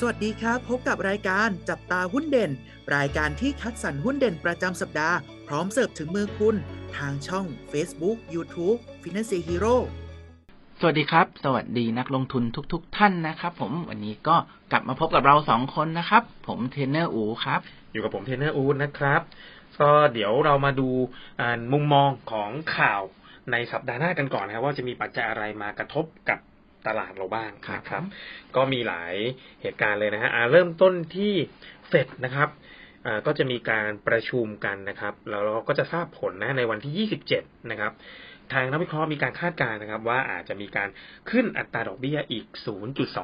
สวัสดีครับ พบกับรายการจับตาหุ้นเด่น รายการที่คัดสรรหุ้นเด่นประจำสัปดาห์ พร้อมเสิร์ฟถึงมือคุณ ทางช่อง Facebook YouTube Finance Hero สวัสดีครับ สวัสดีนักลงทุนทุกๆ ท่านนะครับ ผมวันนี้ก็กลับมาพบกับเราสองคนนะครับ ผมเทรนเนอร์อูครับ อยู่กับผมเทรนเนอร์อูดนะครับ ก็เดี๋ยวเรามาดูอ่ามุมมองของข่าวในสัปดาห์หน้ากันก่อนนะครับว่าจะมีปัจจัยอะไรมากระทบกับ ตลาดเราบ้างครับนะครับ ก็มีหลายเหตุการณ์เลยนะฮะอ่าเริ่มต้นที่เฟดนะครับอ่าก็จะมีการประชุมกันนะครับ แล้วเราก็จะทราบผลนะในวันที่ 27 นะครับ ทางนักวิเคราะห์มีการคาดการณ์นะครับ ว่าอาจจะมีการขึ้นอัตราดอกเบี้ยอีก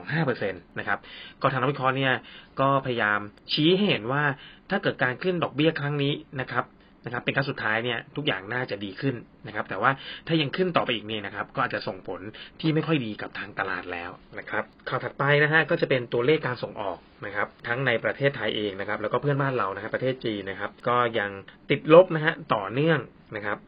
0.25%นะครับ ก็ทางนักวิเคราะห์เนี่ยก็พยายามชี้ให้เห็นว่าถ้าเกิดการขึ้นดอกเบี้ยครั้งนี้นะครับ นะครับ เป็นครั้งสุดท้ายเนี่ยทุกอย่างน่าจะดีขึ้นนะครับ แต่ว่าถ้ายังขึ้นต่อไปอีกเนี่ยนะครับ ก็อาจจะส่งผลที่ไม่ค่อยดีกับทางตลาดแล้วนะครับ ข่าวถัดไปนะฮะก็จะเป็นตัวเลขการส่งออกนะครับ ทั้งในประเทศไทยเองนะครับ แล้วก็เพื่อนบ้านเรานะครับประเทศจีนนะครับ ก็ยังติดลบนะฮะต่อเนื่องนะครับ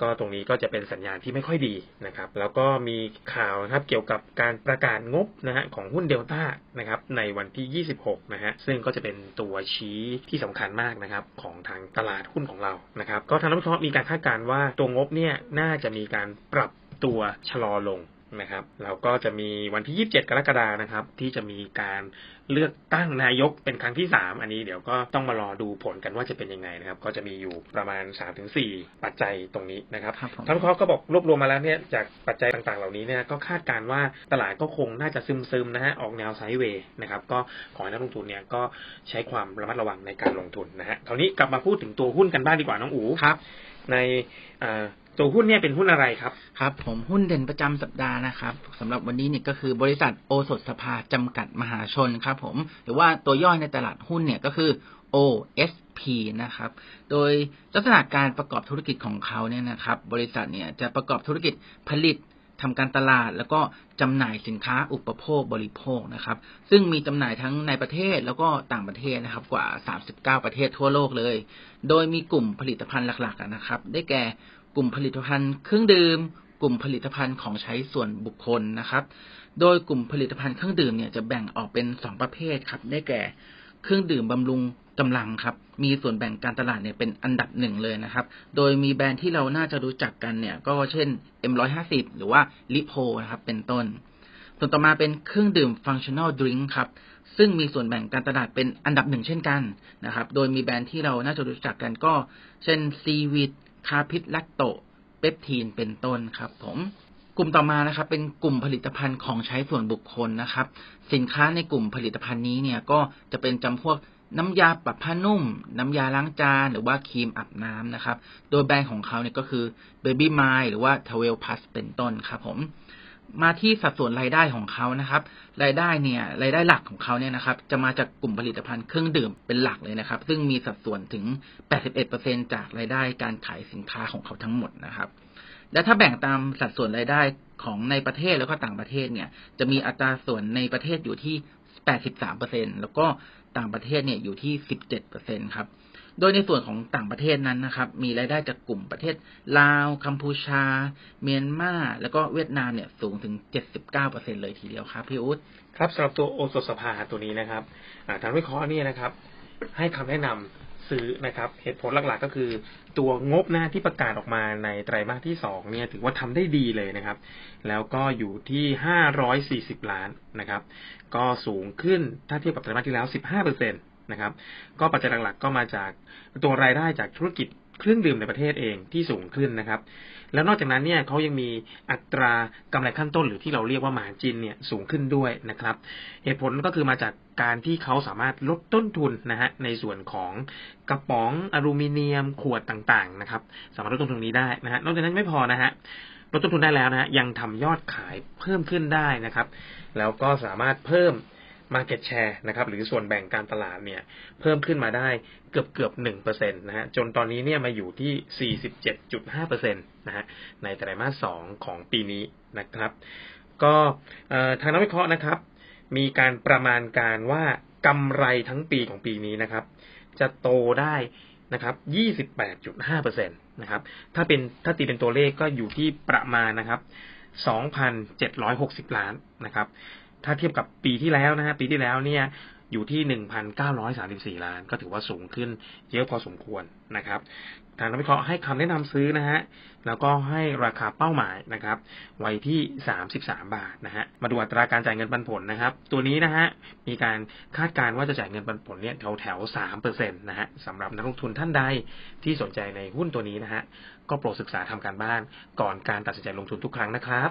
ก็ตรงนี้ก็จะเป็นสัญญาณที่ไม่ค่อยดีนะครับ แล้วก็มีข่าวนะครับเกี่ยวกับการประกาศงบนะฮะของหุ้นเดลต้านะครับในวันที่ 26 นะฮะซึ่งก็จะเป็นตัวชี้ที่สำคัญมากนะครับของทางตลาดหุ้นของเรานะครับ ก็ทางนักวิเคราะห์มีการคาดการณ์ว่าตัวงบเนี่ยน่าจะมีการปรับตัวชะลอลง นะครับแล้วก็จะมีวันที่ 27 กรกฎานะครับ ที่จะมีการเลือกตั้งนายกเป็นครั้งที่ 3 อันนี้เดี๋ยวก็ต้องมารอดูผลกันว่าจะเป็นยังไงนะครับ ก็จะมีอยู่ประมาณ 3-4 ปัจจัยตรงนี้นะครับครับผมท่านวิเคราะห์ก็บอกรวบรวมมาแล้วเนี่ยจากปัจจัยต่างๆ เหล่านี้เนี่ยก็คาดการณ์ว่าตลาดก็คงน่าจะซึมๆนะฮะออกแนวไซด์เวย์นะครับ ก็ขอให้นักลงทุนเนี่ยก็ใช้ความระมัดระวังในการลงทุนนะฮะคราวนี้กลับมาพูดถึงตัวหุ้นกันบ้างดีกว่าน้องอูครับ ในอ่า ตัวหุ้นเนี่ยเป็นหุ้นอะไรครับ ครับ ผมหุ้นเด่นประจำสัปดาห์นะครับสำหรับวันนี้เนี่ยก็คือบริษัทโอสถสภาจำกัดมหาชนครับผมหรือว่าตัวย่อยในตลาดหุ้นเนี่ยก็คือ OSP นะครับ โดยลักษณะการประกอบธุรกิจของเขาเนี่ยนะครับ บริษัทเนี่ยจะประกอบธุรกิจผลิตทำการตลาดแล้วก็จำหน่ายสินค้าอุปโภคบริโภคนะครับ ซึ่งมีจำหน่ายทั้งในประเทศแล้วก็ต่างประเทศนะครับ กว่า 39 ประเทศทั่วโลกเลย โดยมีกลุ่มผลิตภัณฑ์หลักๆนะครับ ได้แก่ กลุ่มผลิตภัณฑ์เครื่องดื่ม กลุ่มผลิตภัณฑ์ของใช้ส่วนบุคคลนะครับ โดยกลุ่มผลิตภัณฑ์เครื่องดื่มเนี่ยจะแบ่งออกเป็น 2 ประเภทครับ ได้แก่ เครื่องดื่มบำรุงกำลังครับ มีส่วนแบ่งการตลาดเนี่ยเป็นอันดับหนึ่งเลยนะครับ โดยมีแบรนด์ที่เราน่าจะรู้จักกันเนี่ย ก็เช่น M150 หรือว่า Lipo นะครับ เป็นต้น ส่วนต่อมาเป็นเครื่องดื่ม functional drink ครับ ซึ่งมีส่วนแบ่งการตลาดเป็นอันดับหนึ่งเช่นกันนะครับ โดยมีแบรนด์ที่เราน่าจะรู้จักกันก็ เช่น c v i t คาพิษลักโตเปปทีนเป็นต้นครับผมกลุ่มต่อมานะครับ เป็นกลุ่มผลิตภัณฑ์ของใช้ส่วนบุคคลนะครับ สินค้าในกลุ่มผลิตภัณฑ์นี้เนี่ยก็จะเป็นจำพวกน้ำยาปรับผ้านุ่ม น้ำยาล้างจาน หรือว่าครีมอาบน้ำนะครับ โดยแบรนด์ของเขาเนี่ยก็คือ Baby m i หรือว่า t w e l Plus เป็นต้นครับผม มาที่สัดส่วนรายได้ของเขานะครับ รายได้เนี่ยรายได้หลักของเขาเนี่ยนะครับ จะมาจากกลุ่มผลิตภัณฑ์เครื่องดื่มเป็นหลักเลยนะครับ ซึ่งมีสัดส่วนถึง 81%จากรายได้การขายสินค้าของเขาทั้งหมดนะครับ และถ้าแบ่งตามสัดส่วนรายได้ของในประเทศแล้วก็ต่างประเทศเนี่ย จะมีอัตราส่วนในประเทศอยู่ที่ 83%แล้วก็ต่างประเทศเนี่ยอยู่ที่ 17%ครับ โดยในส่วนของต่างประเทศนั้นนะครับ มีรายได้จากกลุ่มประเทศลาว กัมพูชา เมียนมา แล้วก็เวียดนามเนี่ยสูงถึง 79%เลยทีเดียวครับพี่อุ๊ดครับสำหรับตัวโอสถสภาตัวนี้นะครับทางวิเคราะห์นี่นะครับ ให้คำแนะนำซื้อนะครับ เหตุผลหลักๆก็คือ ตัวงบหน้าที่ประกาศออกมาในไตรมาสที่สองเนี่ยถือว่าทำได้ดีเลยนะครับ แล้วก็อยู่ที่ห้าร้อยสี่สิบล้านนะครับ ก็สูงขึ้นถ้าเทียบกับไตรมาสที่แล้วสิบห้าเปอร์เซ็นต นะครับ ก็ปัจจัยหลักๆ ก็มาจากตัวรายได้จากธุรกิจเครื่องดื่มในประเทศเองที่สูงขึ้นนะครับ แล้วนอกจากนั้นเนี่ยเขายังมีอัตรากำไรขั้นต้นหรือที่เราเรียกว่ามาจินเนี่ยสูงขึ้นด้วยนะครับ เหตุผลก็คือมาจากการที่เขาสามารถลดต้นทุนนะฮะในส่วนของกระป๋องอลูมิเนียมขวดต่างๆนะครับ สามารถลดต้นทุนนี้ได้นะฮะนอกจากนั้นไม่พอนะฮะลดต้นทุนได้แล้วนะฮะยังทำยอดขายเพิ่มขึ้นได้นะครับ แล้วก็สามารถเพิ่ม Market Share นะครับหรือส่วนแบ่งการตลาดเนี่ยเพิ่มขึ้นมาได้เกือบเกือบหนึ่งเปอร์เซ็นตนะฮะจนตอนนี้เนี่ยมาอยู่ที่สี่สิบเจ็ดจุดห้าเปอร์เซ็นตนะฮะในไตรมาสสองของปีนี้นะครับ ก็ทางนักวิเคราะห์นะครับ มีการประมาณการว่ากำไรทั้งปีของปีนี้นะครับ จะโตได้นะครับยี่สิบแปดจุดห้าเปอร์เซ็นตนะครับ ถ้าเป็นถ้าตีเป็นตัวเลขก็อยู่ที่ประมาณนะครับสองพันเจ็ดร้อยหกสิบล้านนะครับ ถ้าเทียบกับปีที่แล้วนะฮะปีที่แล้วเนี่ยอยู่ที่ 1,934 ล้าน ก็ถือว่าสูงขึ้นเยอะพอสมควรนะครับ ทางนักวิเคราะห์ให้คำแนะนำซื้อนะฮะ แล้วก็ให้ราคาเป้าหมายนะครับ ไว้ที่ 33 บาทนะฮะ มาดูอัตราการจ่ายเงินปันผลนะครับ ตัวนี้นะฮะ มีการคาดการณ์ว่าจะจ่ายเงินปันผลเนี่ยแถวแถว3เปอร์เซ็นต์นะฮะสำหรับนักลงทุนท่านใดที่สนใจในหุ้นตัวนี้นะฮะ ก็โปรดศึกษาทำการบ้านก่อนการตัดสินใจลงทุนทุกครั้งนะครับ